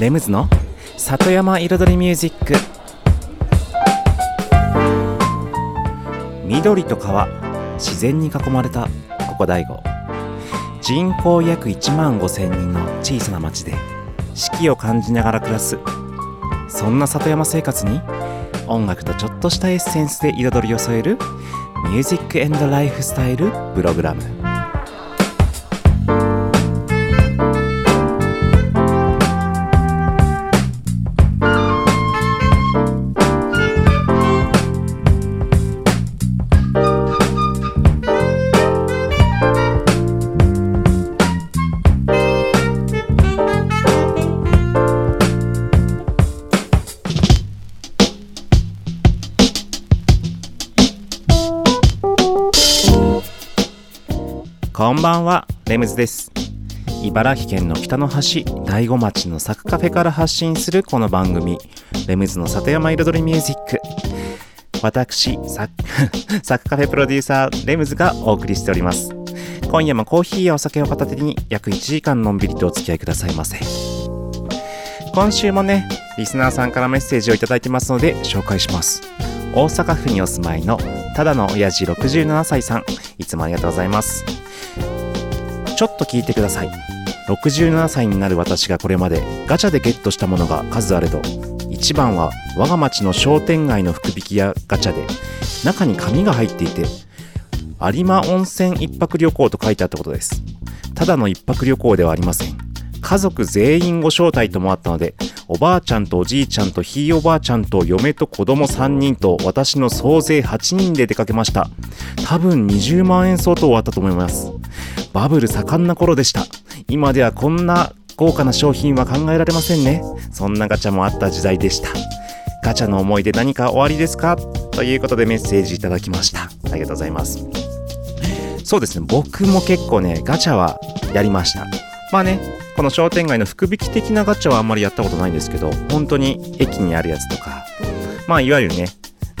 レムズの里山彩りミュージック。緑と川自然に囲まれたここ大悟人口約1万5千人の小さな町で四季を感じながら暮らすそんな里山生活に音楽とちょっとしたエッセンスで彩りを添えるミュージックエンドライフスタイルプログラム。ムズです。茨城県の北の端大子町のサクカフェから発信するこの番組レムズの里山彩りミュージック。私サ サクカフェプロデューサーレムズがお送りしております。今夜もコーヒーやお酒を片手に約1時間のんびりとお付き合いくださいませ。今週もねリスナーさんからメッセージをいただいてますので紹介します。大阪府にお住まいのただの親父67歳さん。いつもありがとうございます。ちょっと聞いてください。67歳になる私がこれまでガチャでゲットしたものが数あれど一番は我が町の商店街の福引きやガチャで中に紙が入っていて有馬温泉一泊旅行と書いてあったことです。ただの一泊旅行ではありません。家族全員ご招待ともあったのでおばあちゃんとおじいちゃんとひいおばあちゃんと嫁と子供3人と私の総勢8人で出かけました。多分20万円相当あったと思います。バブル盛んな頃でした。今ではこんな豪華な商品は考えられませんね。そんなガチャもあった時代でした。ガチャの思い出何かおありですか？ということでメッセージいただきました。ありがとうございます。そうですね。僕も結構ねガチャはやりました。まあねこの商店街の福引き的なガチャはあんまりやったことないんですけど本当に駅にあるやつとか。まあいわゆるね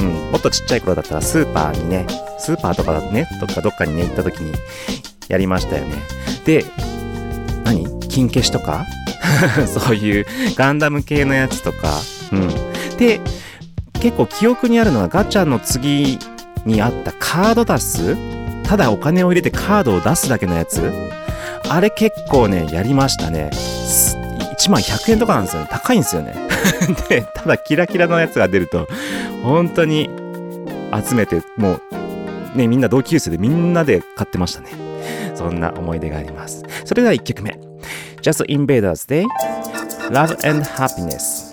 うん、もっとちっちゃい頃だったらスーパーにね、スーパーとかだね、とかどっかにね、行った時にやりましたよね。で、何？金消しとか？そういうガンダム系のやつとか、うん。で、結構記憶にあるのはガチャの次にあったカード出す？ただお金を入れてカードを出すだけのやつ？あれ結構ね、やりましたね。1万100円とかなんですよね。高いんですよね。で、ただキラキラのやつが出ると、本当に集めて、もう、ね、みんな同級生でみんなで買ってましたね。そんな思い出があります。それでは1曲目。Just Invaders で Love and Happiness。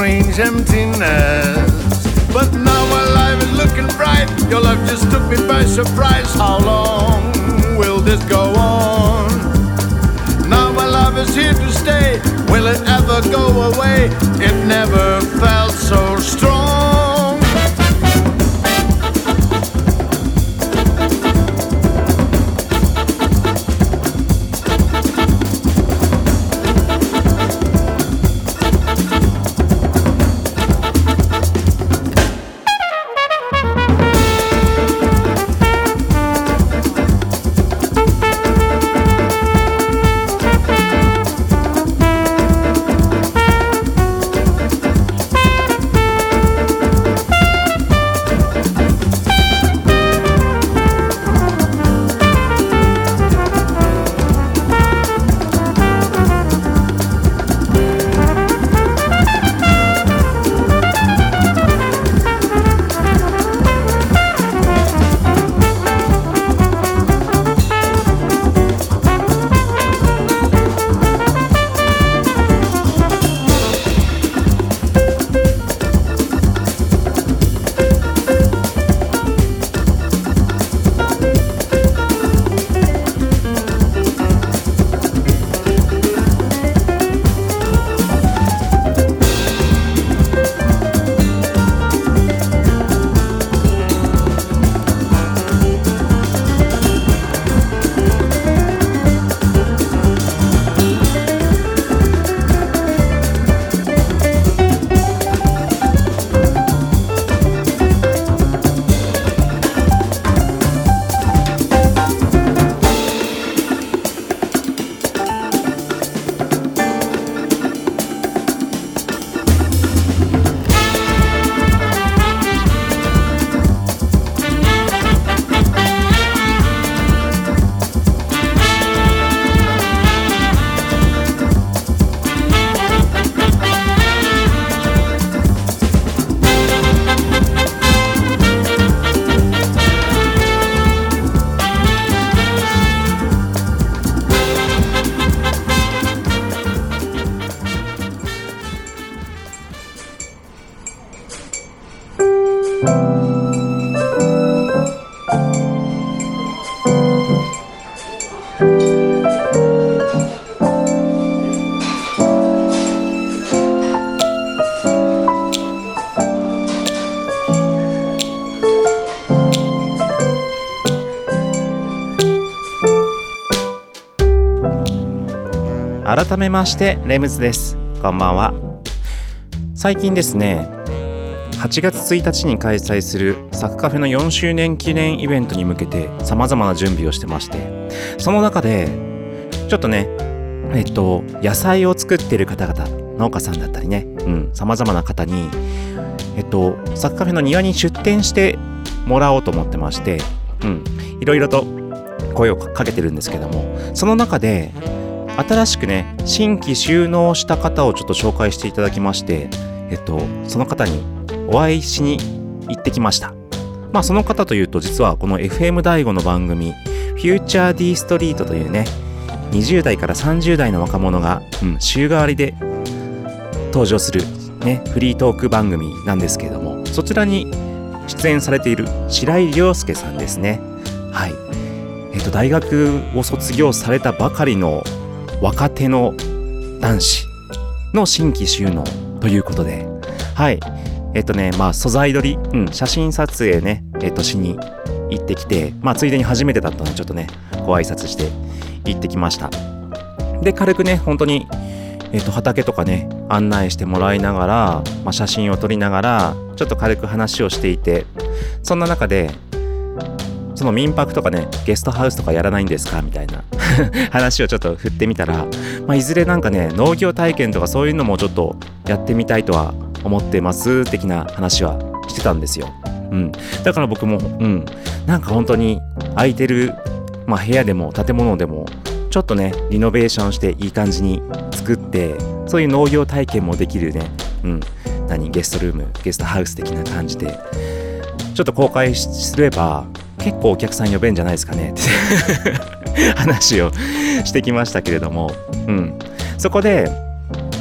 Strange emptiness. But now my life is looking bright. Your love just took me by surprise. How long will this go on? Now my love is here to stay. Will it ever go away? It never felt so strong. 改めましてレムズです。こんばんは。最近ですね8月1日に開催するサクカフェの4周年記念イベントに向けて様々な準備をしてましてその中でちょっとねえっと野菜を作っている方々農家さんだったりねうん様々な方にえっとサクカフェの庭に出店してもらおうと思ってましてうんいろいろと声をかけてるんですけどもその中で新しくね新規収納した方をちょっと紹介していただきましてえっとその方にお会いしに行ってきました。まあその方というと実はこの FM 第5の番組「フューチャー D ストリート」というね20代から30代の若者が、うん、週替わりで登場する、ね、フリートーク番組なんですけれどもそちらに出演されている白井亮介さんですね。はい。えっと大学を卒業されたばかりの若手の男子の新規収納ということで。はい。えっとね、まあ素材撮り、うん、写真撮影ね、えっとしに行ってきて、まあついでに初めてだったのでちょっとね、ご挨拶して行ってきました。で、軽くね、本当に、えっと畑とかね、案内してもらいながら、まあ、写真を撮りながら、ちょっと軽く話をしていて、そんな中で、その民泊とかね、ゲストハウスとかやらないんですか？みたいな 話をちょっと振ってみたら、まあ、いずれなんかね、農業体験とかそういうのもちょっとやってみたいとは思ってます的な話はしてたんですよ。うん。だから僕も、うん。なんか本当に空いてる、まあ、部屋でも建物でも、ちょっとね、リノベーションしていい感じに作って、そういう農業体験もできるね、うん。何？ゲストルーム、ゲストハウス的な感じで、ちょっと公開すれば、結構お客さん呼べんじゃないですかね。っ て話をしてきましたけれども、うん。そこで、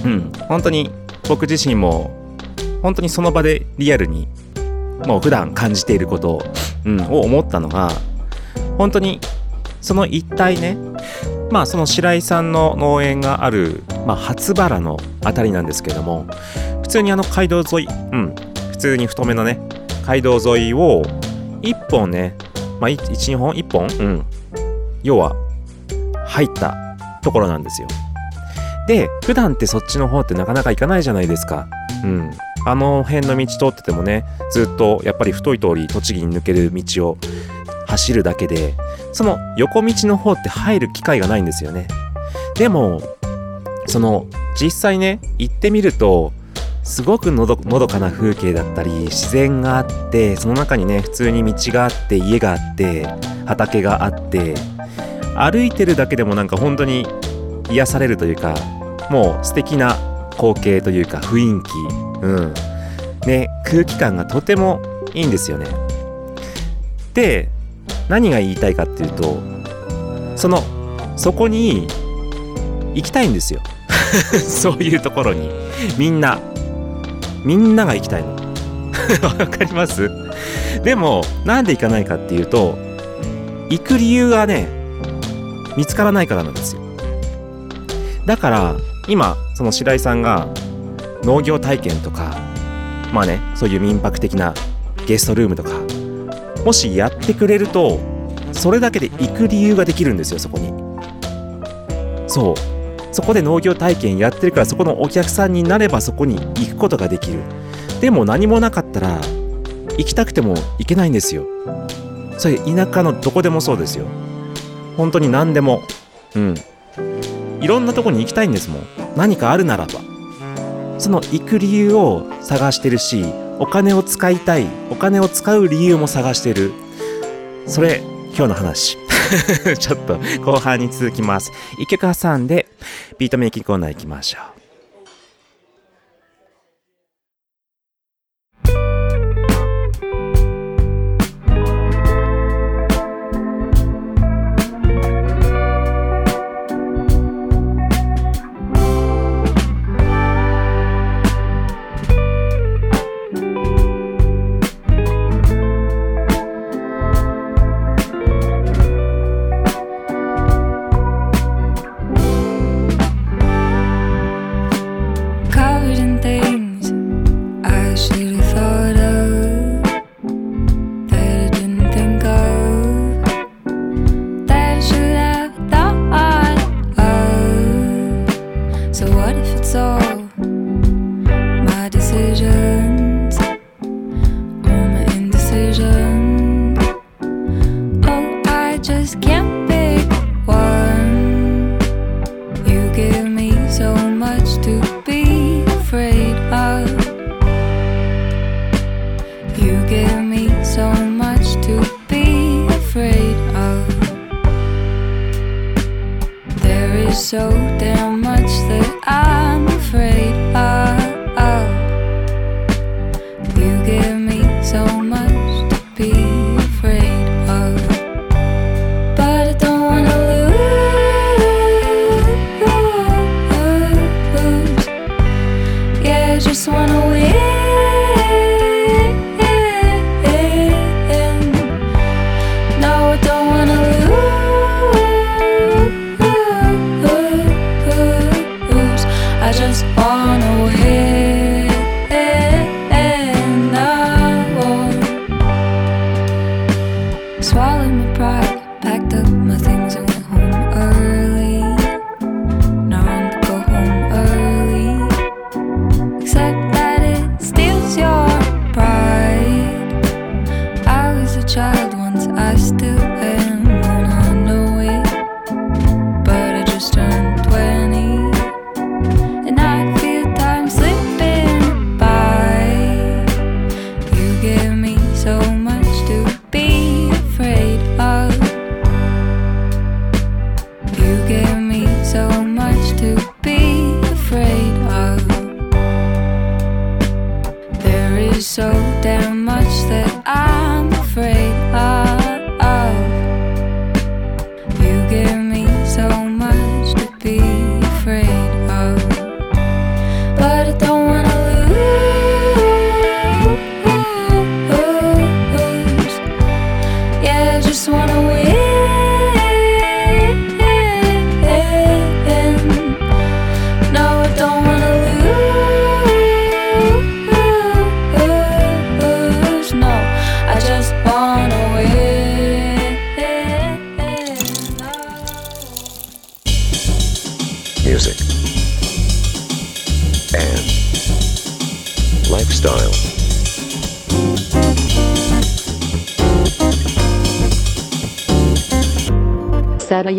うん、本当に僕自身も本当にその場でリアルにもう普段感じていることを,、うん、を思ったのが本当にその一帯ねまあその白井さんの農園がある、まあ、初原の辺りなんですけども普通にあの街道沿い、うん、普通に太めのね街道沿いを一本ね、まあ、12本1本、うん、要は入ったところなんですよ。で普段ってそっちの方ってなかなか行かないじゃないですか。うん。あの辺の道通っててもねずっとやっぱり太い通り栃木に抜ける道を走るだけでその横道の方って入る機会がないんですよね。でもその実際ね行ってみるとすごくのどのどかな風景だったり自然があってその中にね普通に道があって家があって畑があって歩いてるだけでもなんか本当に癒されるというかもう素敵な光景というか雰囲気、うん。ね、空気感がとてもいいんですよね。で、何が言いたいかっていうと、その、そこに行きたいんですよ。そういうところに。みんな。みんなが行きたいの。わかります？でも、なんで行かないかっていうと、行く理由がね、見つからないからなんですよ。だから、今その白井さんが農業体験とかまあねそういう民泊的なゲストルームとかもしやってくれるとそれだけで行く理由ができるんですよそこにそうそこで農業体験やってるからそこのお客さんになればそこに行くことができる。でも何もなかったら行きたくても行けないんですよ。それ田舎のどこでもそうですよ。本当に何でも。うん。いろんなとこに行きたいんですもん。何かあるならば。その行く理由を探してるしお金を使いたいお金を使う理由も探してる。それ今日の話。ちょっと後半に続きます。一曲挟んでビートメイキングコーナー行きましょう。big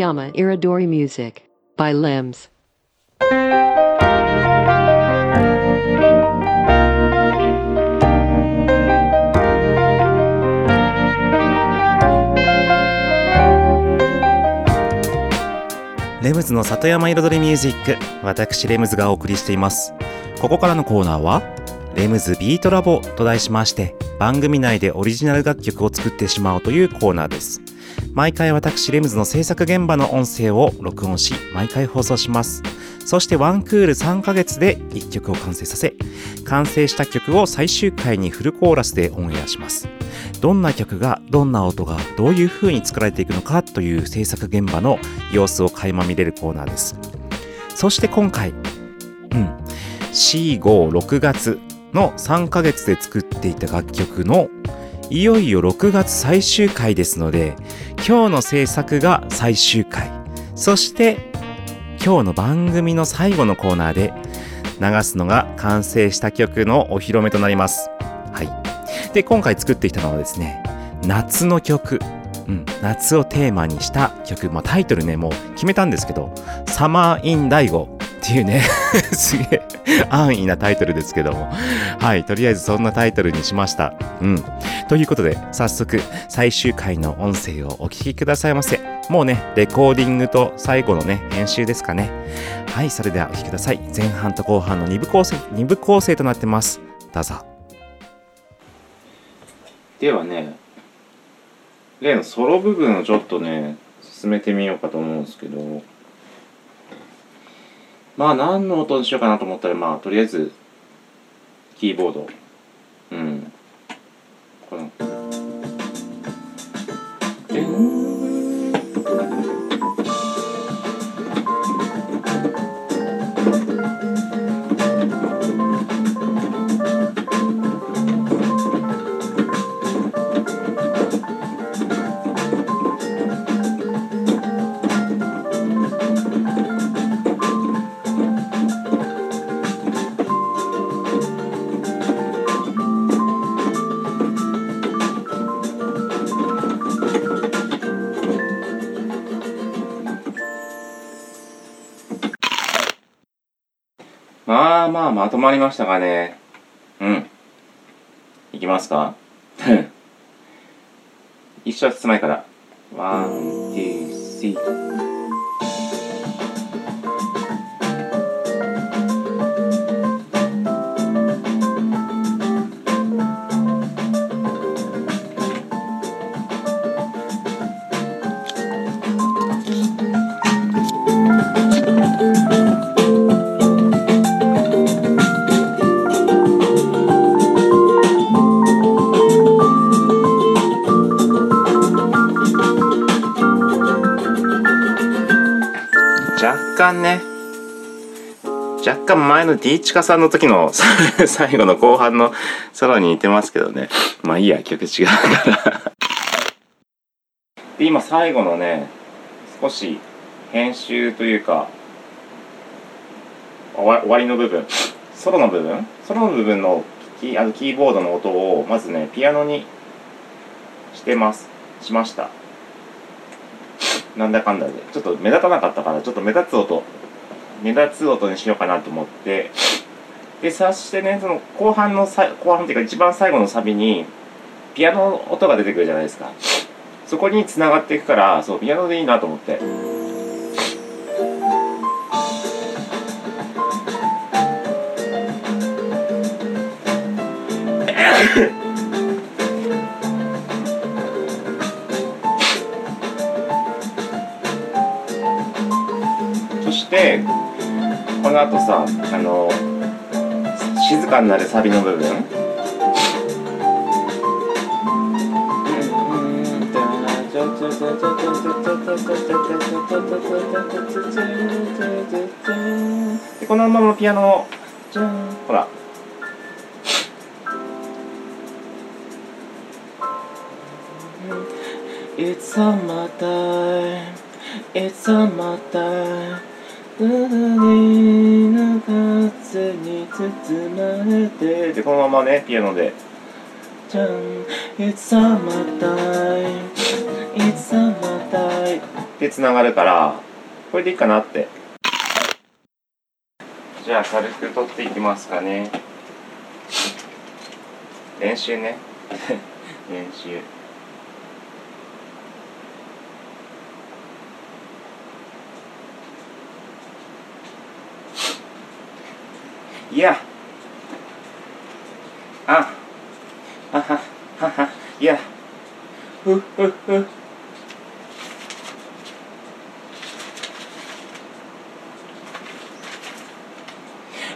Satayama Iridori Music by Limbs. レムズの里山彩りミュージック私レムズがお送りしていますここからのコーナーはレムズビートラボと題しまして番組内でオリジナル楽曲を作ってしまおうというコーナーです毎回私レムズの制作現場の音声を録音し毎回放送します。そしてワンクール3ヶ月で1曲を完成させ完成した曲を最終回にフルコーラスでオンエアします。どんな曲がどんな音がどういう風に作られていくのかという制作現場の様子を垣間見れるコーナーです。そして今回うん C56 月の3ヶ月で作っていた楽曲のいよいよ6月最終回ですので今日の制作が最終回。そして今日の番組の最後のコーナーで流すのが完成した曲のお披露目となります。はい。で今回作ってきたのはですね夏の曲。うん、夏をテーマにした曲、まあ、タイトルねもう決めたんですけど「サマー・イン・ダイゴ」っていうね。すげえ安易なタイトルですけども。はいとりあえずそんなタイトルにしました。うん。ということで早速最終回の音声をお聞きくださいませ。もうねレコーディングと最後のね編集ですかね。はいそれではお聞きください。前半と後半の2部構成2部構成となってます。どうぞ。ではね例のソロ部分をちょっとね進めてみようかと思うんですけど。まあ何の音にしようかなと思ったらまあとりあえずキーボード。うん。この。あまとまりましたかね。うん。いきますか。一緒ずつ前から。ワン、ツー、スリー。若干前の D チカさんの時の 最後の後半のソロに似てますけどね。まあいいや曲違うから。で今最後のね少し編集というか終わりの部分。ソロの部分？ソロの部分のキあのキーボードの音をまずねピアノにしてます。しました。なんだかんだで。ちょっと目立たなかったからちょっと目立つ音目立つ音にしようかなと思って。でそしてねその後半のさ後半っていうか一番最後のサビにピアノの音が出てくるじゃないですか。そこに繋がっていくからそうピアノでいいなと思って。この後さあの静かになるサビの部分。でこのままピアノをほら「It's summertime. It's summertime. 海の風に包まれて。でこのままねピアノで。じゃん。It's summertime It's summertime でつながるからこれでいいかなって。じゃあ軽く取っていきますかね。練習ね。練習いや。あ。ははははいや。ふっふっふ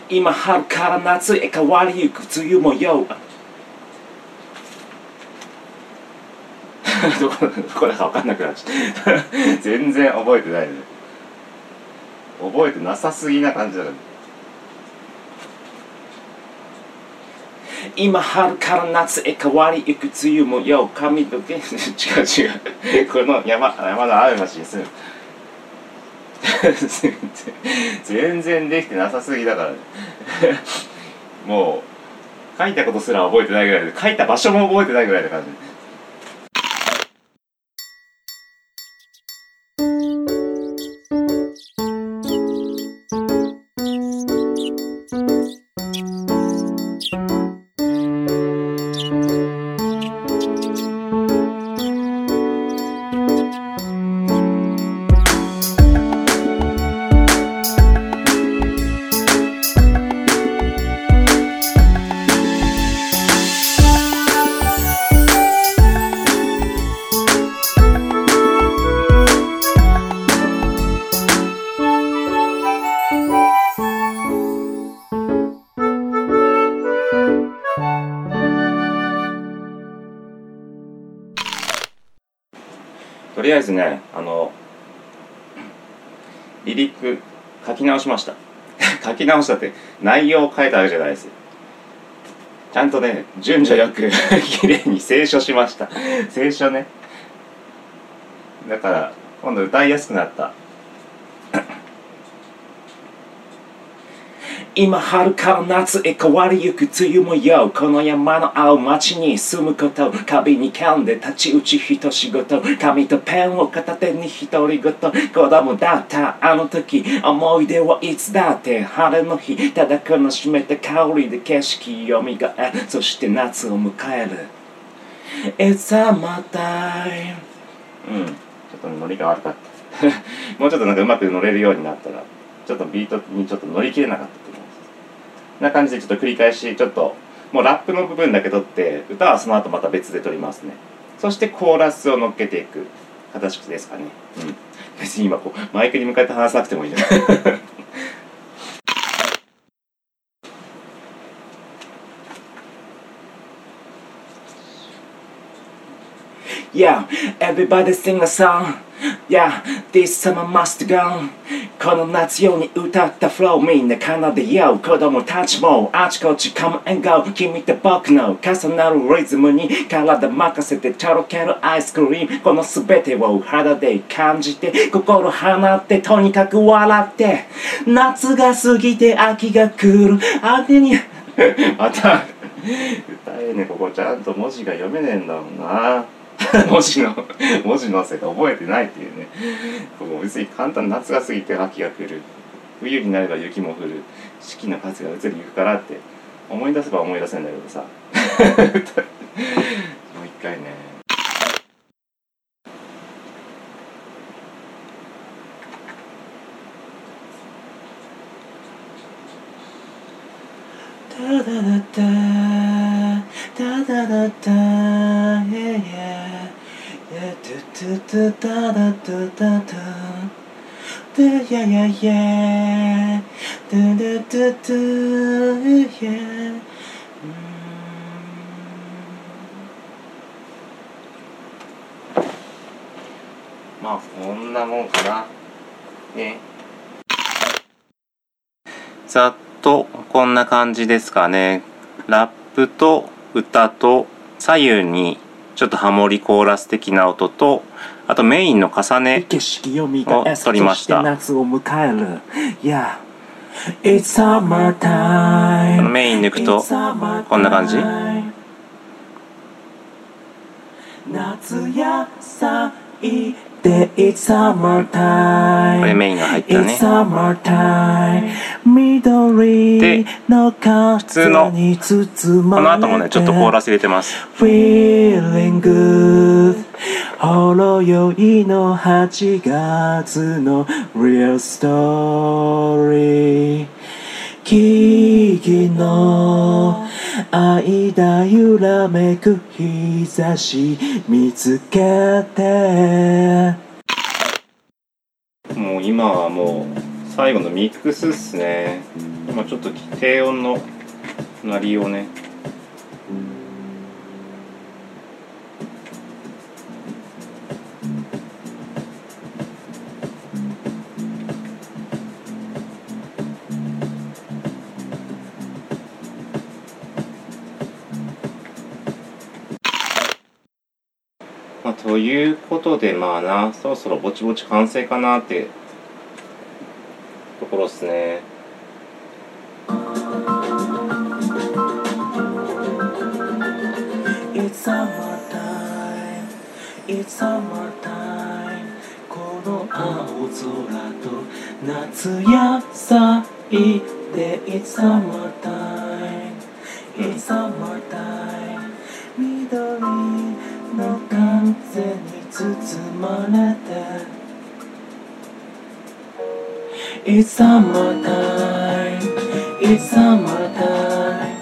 今春から夏へ変わりゆく梅雨もよ どこどこだか分かんなくなっちゃった。全然覚えてないね覚えてなさすぎな感じだから。今春から夏へ変わりゆく梅雨もよ髪の毛違う違う。この山山のある町です全然できてなさすぎだからね。もう書いたことすら覚えてないぐらいで書いた場所も覚えてないぐらいな感じ。とりあえずねあのリリック書き直しました。書き直したって内容を変えたわけじゃないです。ちゃんとね順序よくきれいに清書しました。清書ね。だから今度歌いやすくなった今春から夏へ変わりゆく梅雨もよこの山の青町に住むこと壁に噛んで太刀打ち一仕事紙とペンを片手に独り言子供だったあの時思い出はいつだって晴れの日ただ悲しめた香りで景色よみがえそして夏を迎える。It's summertime うんちょっとノリが悪かったもうちょっとなんかうまく乗れるようになったらちょっとビートにちょっと乗り切れなかった。な感じでちょっと繰り返しちょっともうラップの部分だけ取って歌はその後また別で取りますね。そしてコーラスを乗っけていく形ですかね。うん。別に今こうマイクに向かって話さなくてもいいじゃない。Yeah, everybody sing a song. Yeah, this summer must go. この夏用に歌ったフローみんな奏でよう子供たちもあちこち come and go. 君と僕の重なるリズムに体任せてとろけるアイスクリームこの全てを肌で感じて心放ってとにかく笑って。夏が過ぎて秋が来る。秋に また。歌えねここちゃんと文字が読めねえんだもんな。文字の文字のせ覚えてないっていうね。こう別に簡単夏が過ぎて秋が来る。冬になれば雪も降る。四季の数が移りゆくからって思い出せば思い出せんだけどさ。もう一回ね「タダダダタダダダ」トゥトゥタダトゥタタトゥヤヤヤトゥゥトゥトゥヤまあこんなもんかな。ね。ざっとこんな感じですかね。ラップと歌と左右にちょっとハモリコーラス的な音とあとメインの重ね景色を見りました。そして夏を迎える。Yeah. It's この summertime メイン抜くとこんな感じ？夏野菜で It's summertime. これメインが入ったね。It's summertime 緑の通のこの後もねちょっとコーラス入れてます。Feeling good. ほろ酔いの8月の Real Story 木々の間揺らめく日差し見つけて。もう今はもう最後のミックスっすね。今ちょっと低音の鳴りをね。まあ、ということでまあなそろそろぼちぼち完成かなってころっすね It's summertime It's summertime この青空と夏野菜で It's summertime It's summertime 緑の風に包まれて It's summertime It's summertime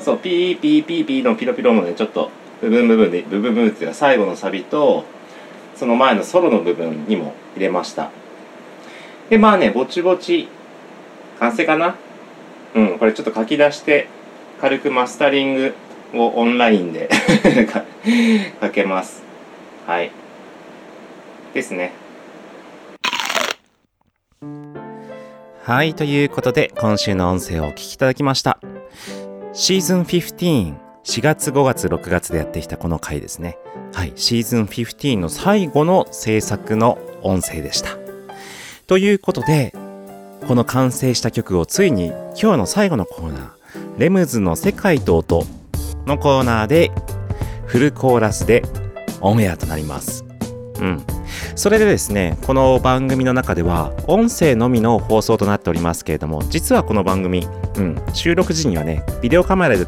そうピーピーピーピーのピロピロのねちょっと部分部分で部分部分っていうか最後のサビとその前のソロの部分にも入れました。でまあねぼちぼち完成かな？うんこれちょっと書き出して軽くマスタリングをオンラインで かけます。はい。ですね。はい、ということで今週の音声をお聞きいただきました。シーズン15、4月、5月、6月でやってきたこの回ですね。はい、シーズン15の最後の制作の音声でした。ということで、この完成した曲をついに今日の最後のコーナーレムズの世界と音のコーナーでフルコーラスでオンエアとなります。うん。それでですね、この番組の中では音声のみの放送となっておりますけれども、実はこの番組、うん、収録時にはね、ビデオカメラで、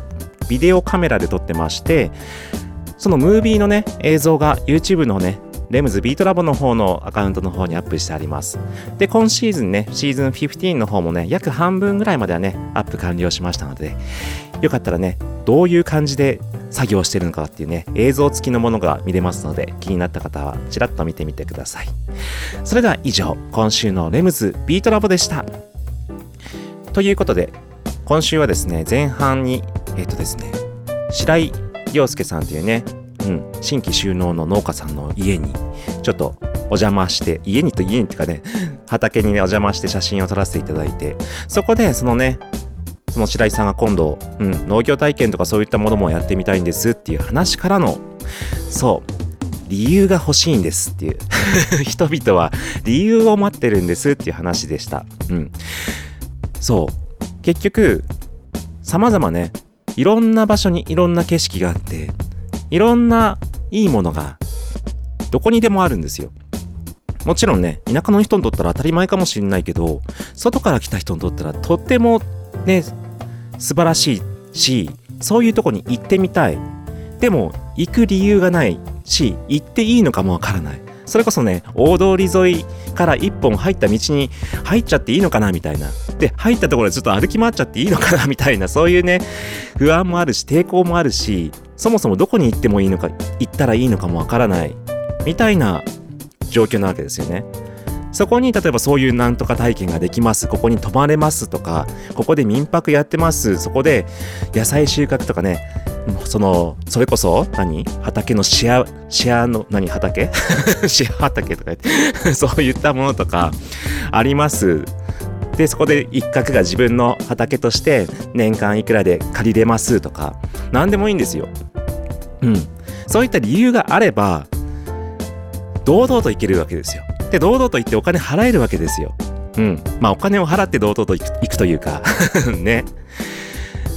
ビデオカメラで撮ってまして、そのムービーのね、映像が YouTube のね、レムズビートラボの方のアカウントの方にアップしてあります。で、今シーズンね、シーズン15の方もね、約半分ぐらいまではね、アップ完了しましたので、よかったらね、どういう感じで作業してるのかっていうね、映像付きのものが見れますので、気になった方はちらっと見てみてください。それでは以上、今週のレムズビートラボでした。ということで、今週はですね、前半に、えっ、とですね、白井亮介さんというね、うん、新規収納の農家さんの家に、ちょっとお邪魔して、家にと家にっていうかね、畑にね、お邪魔して写真を撮らせていただいて、そこでそのね、その白井さんが今度、うん、農業体験とかそういったものもやってみたいんですっていう話からの、そう、理由が欲しいんですっていう。人々は理由を待ってるんですっていう話でした。うん。そう。結局、様々ね、いろんな場所にいろんな景色があって、いろんないいものがどこにでもあるんですよ。もちろんね、田舎の人にとったら当たり前かもしれないけど、外から来た人にとったらとってもね、素晴らしいし、そういうとこに行ってみたい。でも、行く理由がないし、行っていいのかもわからない。それこそね、大通り沿いから一本入った道に入っちゃっていいのかなみたいな。で、入ったところでちょっと歩き回っちゃっていいのかなみたいな、そういうね、不安もあるし、抵抗もあるし、そもそもどこに行ってもいいのか、行ったらいいのかもわからない。みたいな状況なわけですよね。そこに例えばそういうなんとか体験ができます。ここに泊まれますとか、ここで民泊やってます。そこで野菜収穫とかね、その、それこそ、何？畑のシェア、シェアの、何？畑？シェア畑とか言って、そういったものとかあります。で、そこで一角が自分の畑として年間いくらで借りれますとか、何でもいいんですよ。うん。そういった理由があれば、堂々といけるわけですよ。で、堂々と言ってお金払えるわけですよ。うん。まあ、お金を払って堂々と行く行くというか、ね。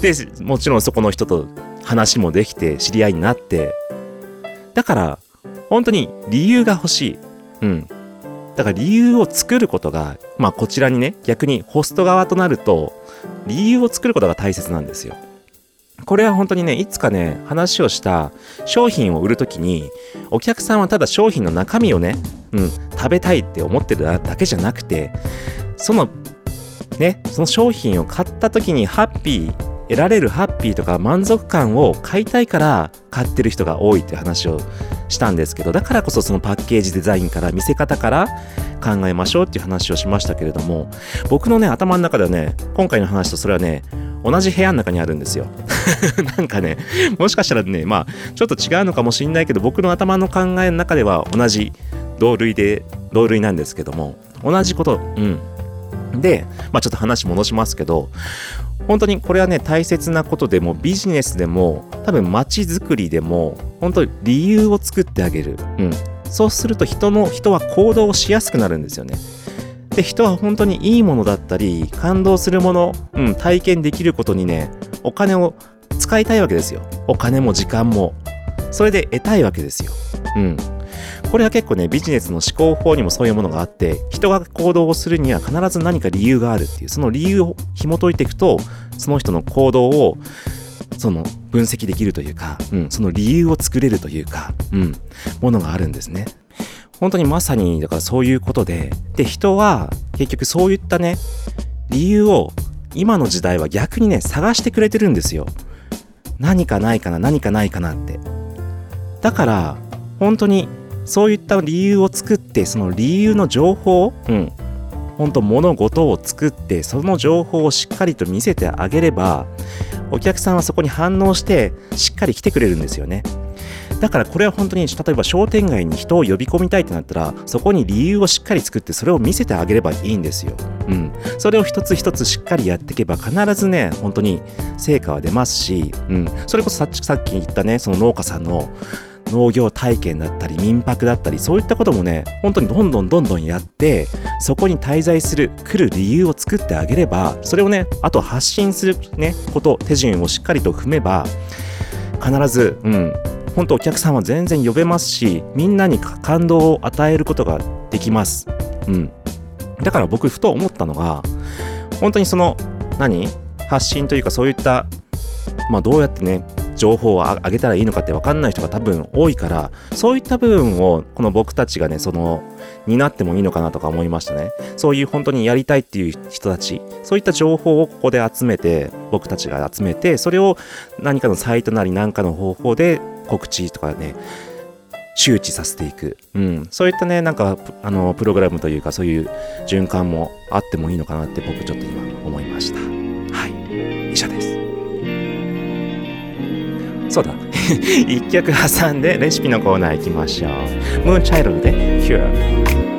で、もちろんそこの人と話もできて、知り合いになって、だから、本当に理由が欲しい。うん。だから理由を作ることが、まあこちらにね、逆にホスト側となると、理由を作ることが大切なんですよ。これは本当にね、いつかね、話をした商品を売るときに、お客さんはただ商品の中身をね、うん、食べたいって思ってるだけじゃなくて、その、ね、その商品を買ったときにハッピー、得られるハッピーとか満足感を買いたいから買ってる人が多いって話をしたんですけど、だからこそそのパッケージデザインから見せ方から考えましょうっていう話をしましたけれども、僕のね、頭の中ではね、今回の話とそれはね、同じ部屋の中にあるんですよ。なんかね、もしかしたらね、まあ、ちょっと違うのかもしれないけど、僕の頭の考えの中では同じ同類で、同類なんですけども、同じこと、うん。で、まあちょっと話戻しますけど、本当にこれはね、大切なことでも、ビジネスでも、多分街づくりでも、本当に理由を作ってあげる。うん。そうすると人の、人は行動をしやすくなるんですよね。で、人は本当にいいものだったり、感動するもの、うん、体験できることにね、お金を使いたいわけですよ。お金も時間も。それで得たいわけですよ。うん。これは結構ね、ビジネスの思考法にもそういうものがあって、人が行動をするには必ず何か理由があるっていう、その理由を紐解いていくと、その人の行動を、その分析できるというか、うん、その理由を作れるというか、うん、ものがあるんですね。本当にまさに、だからそういうことで、で、人は結局そういったね、理由を今の時代は逆にね、探してくれてるんですよ。何かないかな、何かないかなって。だから、本当にそういった理由を作って、その理由の情報、うん、本当物事を作って、その情報をしっかりと見せてあげれば、お客さんはそこに反応して、しっかり来てくれるんですよね。だからこれは本当に例えば商店街に人を呼び込みたいってなったらそこに理由をしっかり作ってそれを見せてあげればいいんですよ。うん。それを一つ一つしっかりやっていけば必ずね本当に成果は出ますし、うん。それこそさっきさっき言ったねその農家さんの農業体験だったり民泊だったりそういったこともね本当にどんどんどんどんやってそこに滞在する来る理由を作ってあげればそれをねあと発信するねこと手順をしっかりと踏めば必ずうん本当お客さんは全然呼べますしみんなに感動を与えることができます。うん。だから僕ふと思ったのが本当にその何？発信というかそういったまあどうやってね情報を上げたらいいのかって分かんない人が多分多いからそういった部分をこの僕たちがねその担ってもいいのかなとか思いましたね。そういう本当にやりたいっていう人たちそういった情報をここで集めて僕たちが集めてそれを何かのサイトなり何かの方法で告知とかね周知させていく、うん、そういったねなんかあのプログラムというかそういう循環もあってもいいのかなって僕ちょっと今思いました。はい。以上です。そうだ。一曲挟んでレシピのコーナー行きましょう。ムーンチャイルドで Cure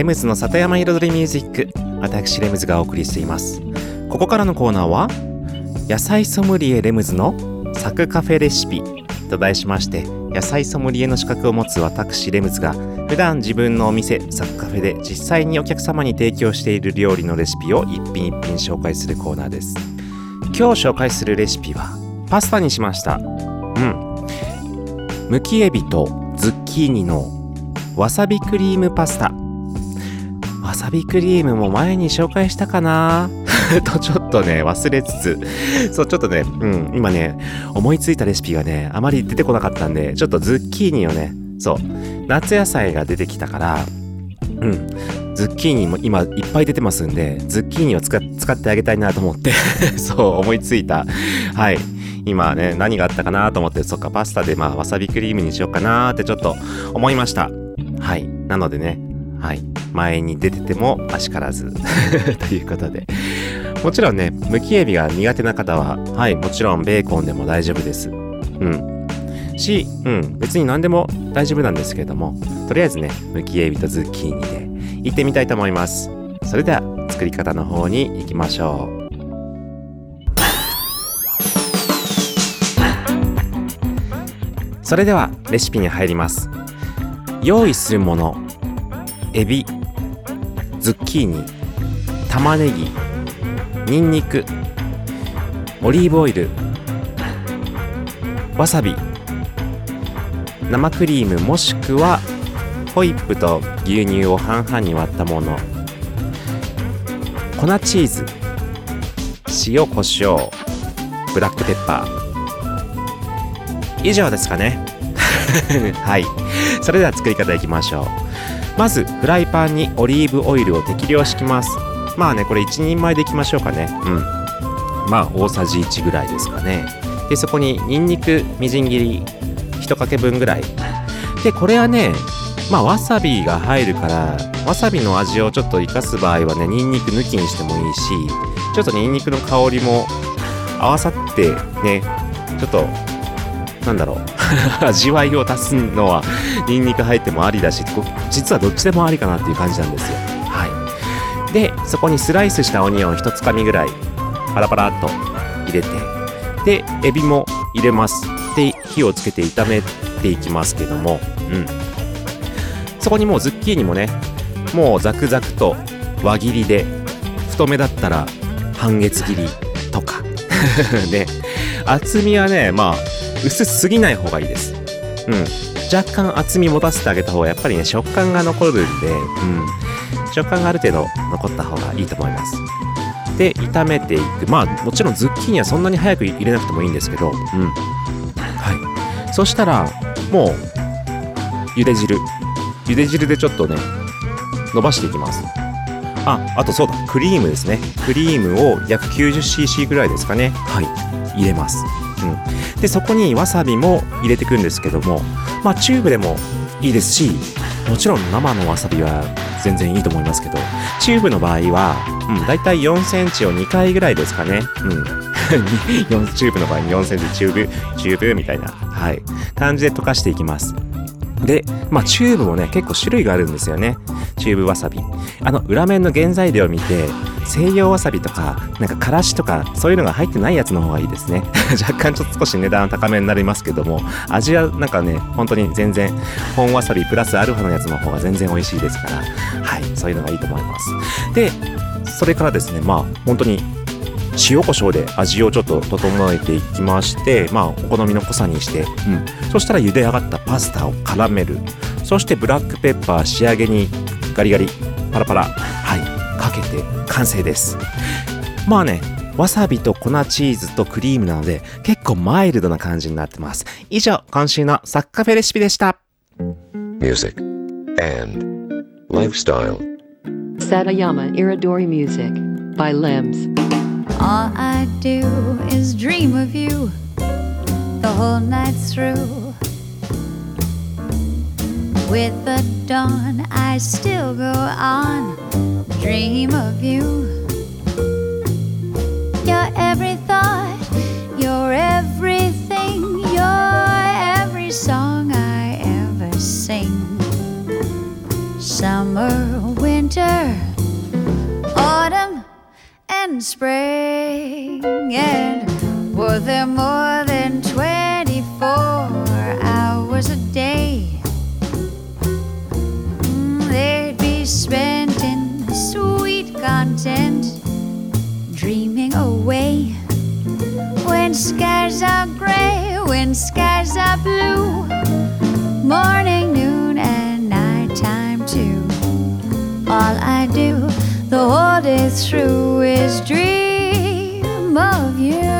レムズの里山彩りミュージック私レムズがお送りしています。ここからのコーナーは野菜ソムリエレムズのサクカフェレシピと題しまして野菜ソムリエの資格を持つ私レムズが普段自分のお店サクカフェで実際にお客様に提供している料理のレシピを一品一品紹介するコーナーです。今日紹介するレシピはパスタにしました。うん。むきエビとズッキーニのわさびクリームパスタ。わさびクリームも前に紹介したかな？とちょっとね忘れつつ。そうちょっとねうん今ね思いついたレシピがねあまり出てこなかったんでちょっとズッキーニをねそう夏野菜が出てきたからうんズッキーニも今いっぱい出てますんでズッキーニを使ってあげたいなと思って そう思いついた。はい。今ね何があったかなと思ってそっかパスタでまあわさびクリームにしようかなってちょっと思いました。はい。なのでねはい。前に出ててもあしからず。ということで。もちろんねむきエビが苦手な方ははいもちろんベーコンでも大丈夫です。うん。し、うん、別に何でも大丈夫なんですけれどもとりあえずねむきエビとズッキーニで行ってみたいと思います。それでは作り方の方に行きましょう。それではレシピに入ります。用意するものエビズッキーニ玉ねぎニンニクオリーブオイルわさび生クリームもしくはホイップと牛乳を半々に割ったもの。粉チーズ塩コショウブラックペッパー。以上ですかね。はい。それでは作り方いきましょう。まずフライパンにオリーブオイルを適量敷きます。まあねこれ1人前でいきましょうかね。うん。まあ大さじ1ぐらいですかね。でそこにニンニクみじん切り1かけ分ぐらい。でこれはねまあわさびが入るからわさびの味をちょっと生かす場合はねニンニク抜きにしてもいいしちょっとニンニクの香りも合わさってねちょっとなんだろう。味わいを足すのはニンニク入ってもありだし実はどっちでもありかなっていう感じなんですよ。はい。でそこにスライスしたオニオン1つかみぐらいパラパラっと入れてでエビも入れます。で火をつけて炒めていきますけどもうん。そこにもうズッキーニもねもうザクザクと輪切りで太めだったら半月切りとか。ね。厚みはねまあ薄すぎない方がいいです。うん。若干厚み持たせてあげた方がやっぱりね食感が残るんで、うん、食感がある程度残った方がいいと思います。で炒めていく。まあもちろんズッキーニはそんなに早く入れなくてもいいんですけど。うん。はい。そしたらもう茹で汁。茹で汁でちょっとね伸ばしていきます。ああとそうだ。クリームですね。クリームを約 90cc ぐらいですかね。はい。入れますうん。でそこにわさびも入れていくんですけどもまあチューブでもいいですしもちろん生のわさびは全然いいと思いますけどチューブの場合は、うん、だいたい4センチを2回ぐらいですかね。うん。4チューブの場合に4センチチューブチューブみたいなはい。感じで溶かしていきます。で、まあ、チューブもね、結構種類があるんですよね。チューブわさび。あの、裏面の原材料を見て、西洋わさびとか、なんかからしとか、そういうのが入ってないやつの方がいいですね。若干ちょっと少し値段高めになりますけども、味はなんかね、本当に全然、本わさびプラスアルファのやつの方が全然美味しいですから、はい、そういうのがいいと思います。で、それからですね、まあ、本当に塩コショウで味をちょっと整えていきまして、まあ、お好みの濃さにして、うん、そしたら茹で上がったパスタを絡めるそしてブラックペッパー仕上げにガリガリパラパラかけて完成ですまあねわさびと粉チーズとクリームなので結構マイルドな感じになってます以上今週のサッカフェレシピでした music, and lifestyle. Satayama Iridori Music by Limbs. All I do is dream of you the whole night through. With the dawn, I still go on, dream of you. Your every thought, your everything, your every song I ever sing. Summer, winter, autumn and spring. And were there more than 24 hours a day? Content, dreaming away. When skies are gray, when skies are blue, morning, noon, and nighttime too. All I do the whole day through is dream of you.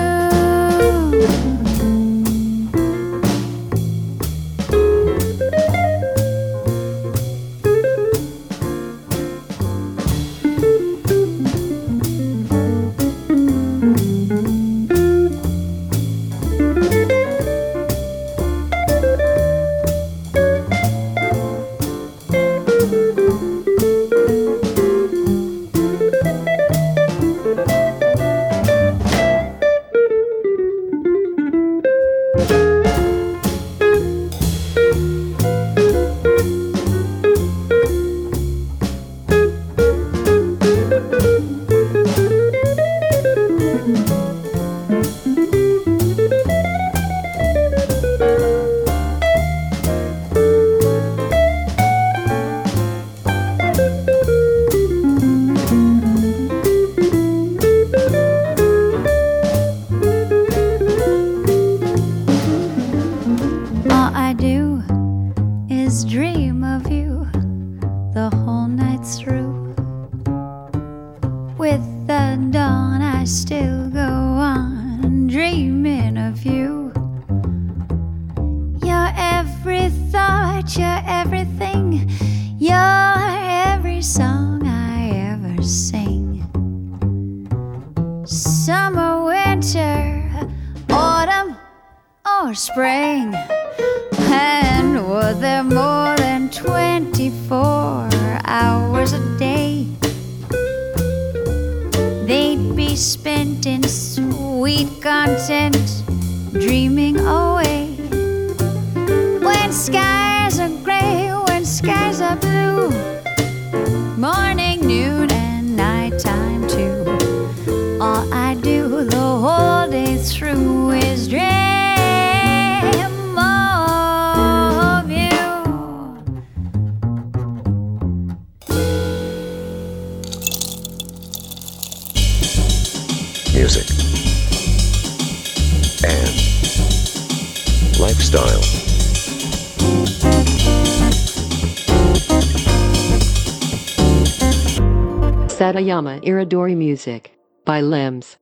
Satayama Iridori Music by Limbs.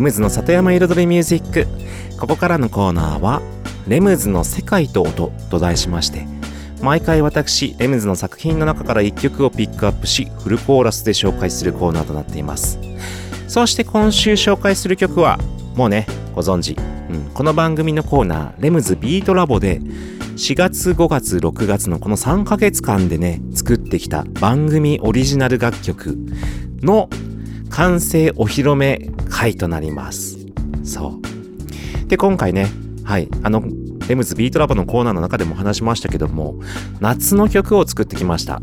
レムズの里山彩りミュージック。ここからのコーナーは「レムズの世界と音」と題しまして毎回私レムズの作品の中から1曲をピックアップしフルコーラスで紹介するコーナーとなっています。そして今週紹介する曲はもうねご存知、うん、この番組のコーナー「レムズビートラボ」で4月5月6月のこの3ヶ月間でね作ってきた番組オリジナル楽曲の完成お披露目回となります。そう。で、今回ね、はい、あの、レムズビートラボのコーナーの中でも話しましたけども、夏の曲を作ってきました。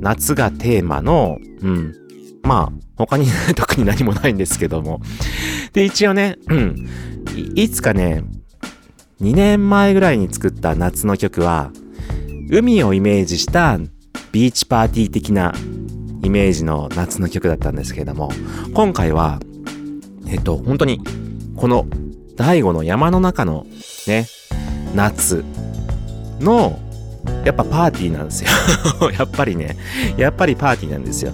夏がテーマの、うん。まあ、他に 特に何もないんですけども。で、一応ね、うん。いつかね、2年前ぐらいに作った夏の曲は、海をイメージしたビーチパーティー的なイメージの夏の曲だったんですけれども、今回は、えっと、本当に、この、大悟の山の中のね、夏の、やっぱパーティーなんですよ。やっぱりね、やっぱりパーティーなんですよ。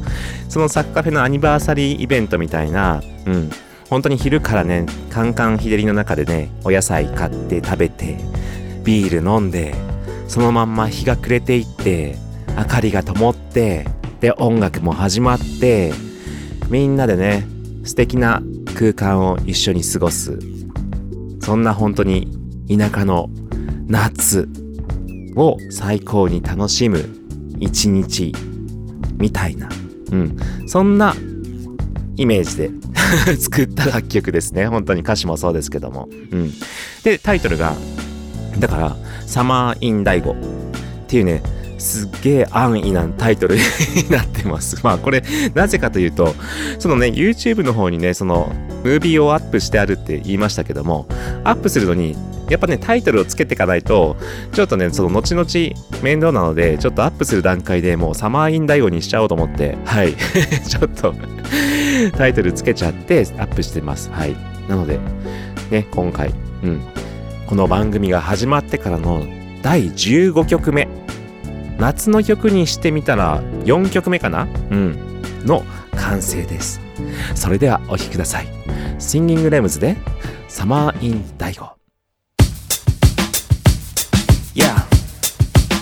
そのサッカーフェのアニバーサリーイベントみたいな、うん、本当に昼からね、カンカン日照りの中でね、お野菜買って食べて、ビール飲んで、そのまんま日が暮れていって、明かりが灯って、で、音楽も始まって、みんなでね、素敵な空間を一緒に過ごす。そんな本当に田舎の夏を最高に楽しむ一日みたいな。うん。そんなイメージで 作った楽曲ですね。本当に歌詞もそうですけども。うん。で、タイトルが、だから、サマーインダイゴっていうね、すっげえ安易なタイトル になってます。まあこれ、なぜかというと、そのね、YouTube の方にね、その、ムービーをアップしてあるって言いましたけども、アップするのに、やっぱね、タイトルをつけていかないと、ちょっとね、その後々面倒なので、ちょっとアップする段階でもうサマーインダイゴにしちゃおうと思って、はい。ちょっと、タイトルつけちゃってアップしてます。はい。なので、ね、今回、うん。この番組が始まってからの第15曲目。夏の曲にしてみたら4曲目かな？うん。の完成です。それではお聴きください。シンギングレムズで、サマーインダイゴ。Yeah,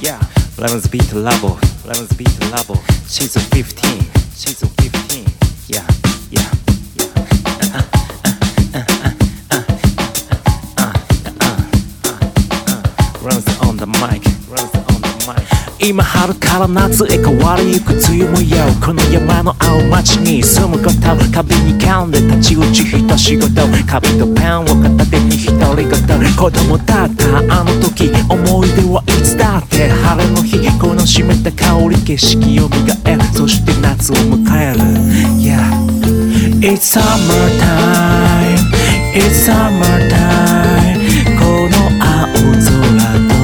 yeah, Lemons Beat Labo, Lemons Beat Labo, Season 15, Season 15, 今春から夏へ変わりゆく梅雨模様この山の青町に住むこと壁に噛んで太刀打ち一仕事紙とペンを片手に独り言子供だったあの時思い出はいつだって晴れの日この湿った香り景色を磨えそして夏を迎える Yeah It's summertime It's summertime この青空と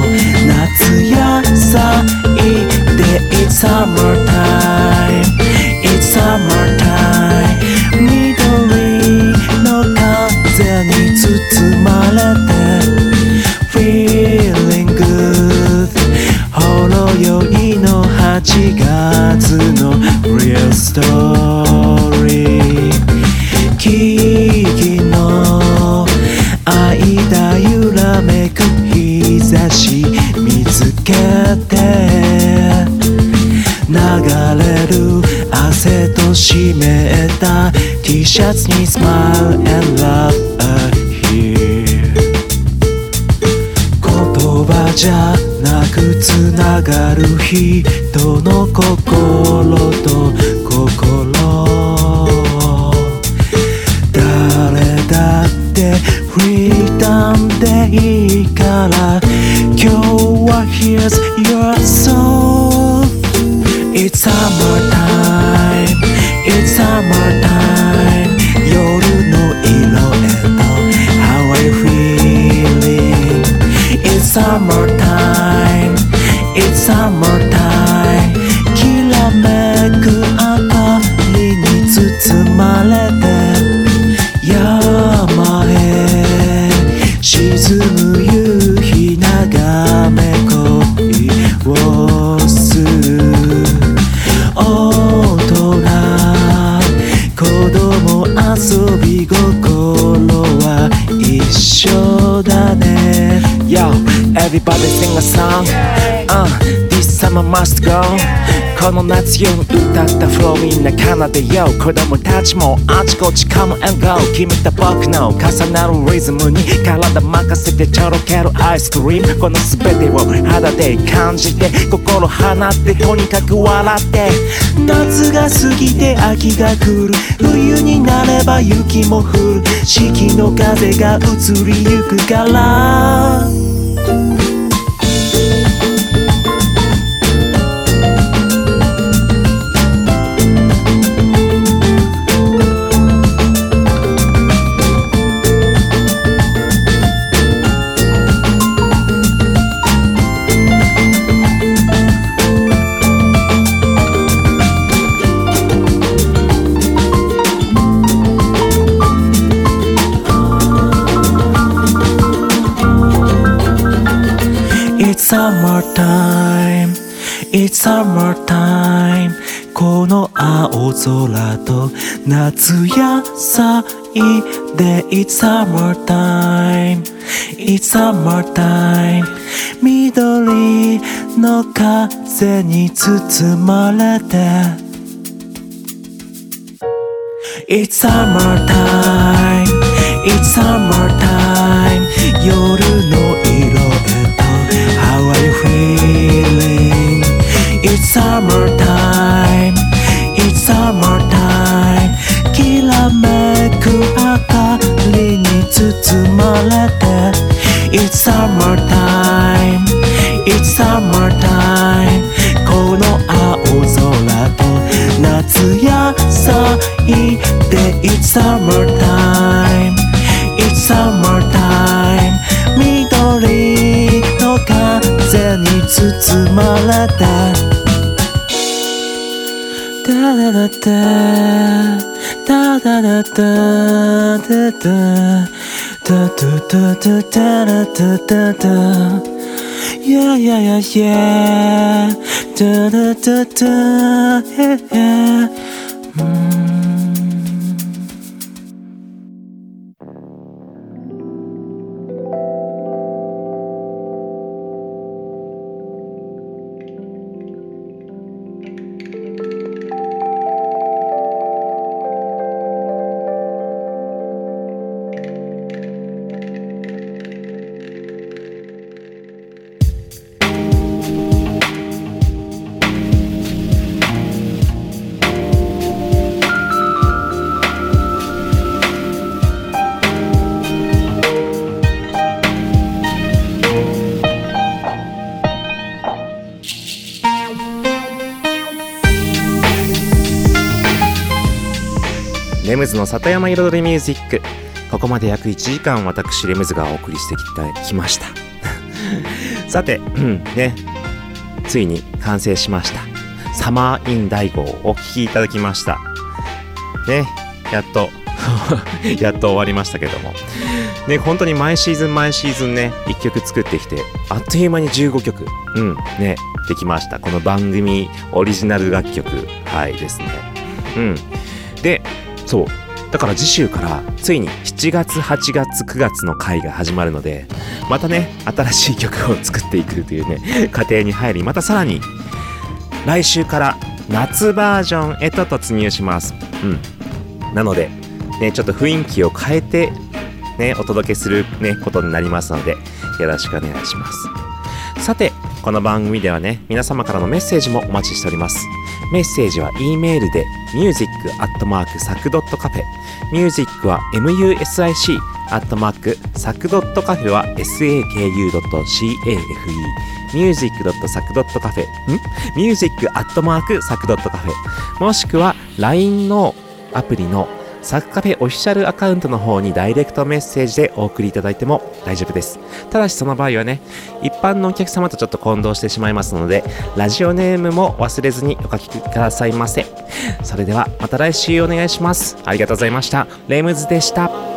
夏野菜 It's summertime It's summertime 緑の風に包まれて Feeling good ほろ酔いの8月の Real story 締めた T シャツに Smile and love here 言葉じゃなくつながる人の心と心誰だってフリダムでいいから今日は Here's your この夏夜に歌ったフローみんな奏でよう子供たちもあちこち Come and go 君と僕の重なるリズムに体任せてちょろけるアイスクリームこの全てを肌で感じて心放ってとにかく笑って。夏が過ぎて秋が来る。冬になれば雪も降る。四季の風が移りゆくから「It's summertime It's summertime この青空と夏野菜で It's summertime It's summertime 緑の風に包まれて It's summertime It's summertime 夜の summertime It's summertime きらめく明かりに包まれて It's summertime It's summertime この青空と夏野菜で It's summertime It's summertime 緑の風に包まれて ダダダダダダダダダダダダダダダダダダ Yeah, yeah, yeah, yeah. Da da da da, yeah, ズの里山彩りミュージック。ここまで約1時間私レムズがお送りしてきてきました。さて、ね。ついに完成しました。サマーイン大号をお聴きいただきました。ね。やっと やっと終わりましたけども。ね本当に毎シーズン毎シーズンね1曲作ってきてあっという間に15曲。うんねできました。この番組オリジナル楽曲。はいですね。うん。でそう。だから次週からついに7月8月9月の回が始まるのでまたね新しい曲を作っていくというね過程に入りまたさらに来週から夏バージョンへと突入しますうんなのでね、ちょっと雰囲気を変えて、ね、お届けするね、ことになりますので、よろしくお願いします。さて、この番組ではね、皆様からのメッセージもお待ちしております。メッセージは E メールで music.sac.cafe music は music アットマークサクドットカフェは saku.cafe music.sac.cafe ん music アットマークサクドットカフェもしくは LINE のアプリのサクカフェオフィシャルアカウントの方にダイレクトメッセージでお送りいただいても大丈夫です。ただしその場合はね、一般のお客様とちょっと混同してしまいますので、ラジオネームも忘れずにお書きくださいませ。それではまた来週お願いします。ありがとうございました。レムズでした。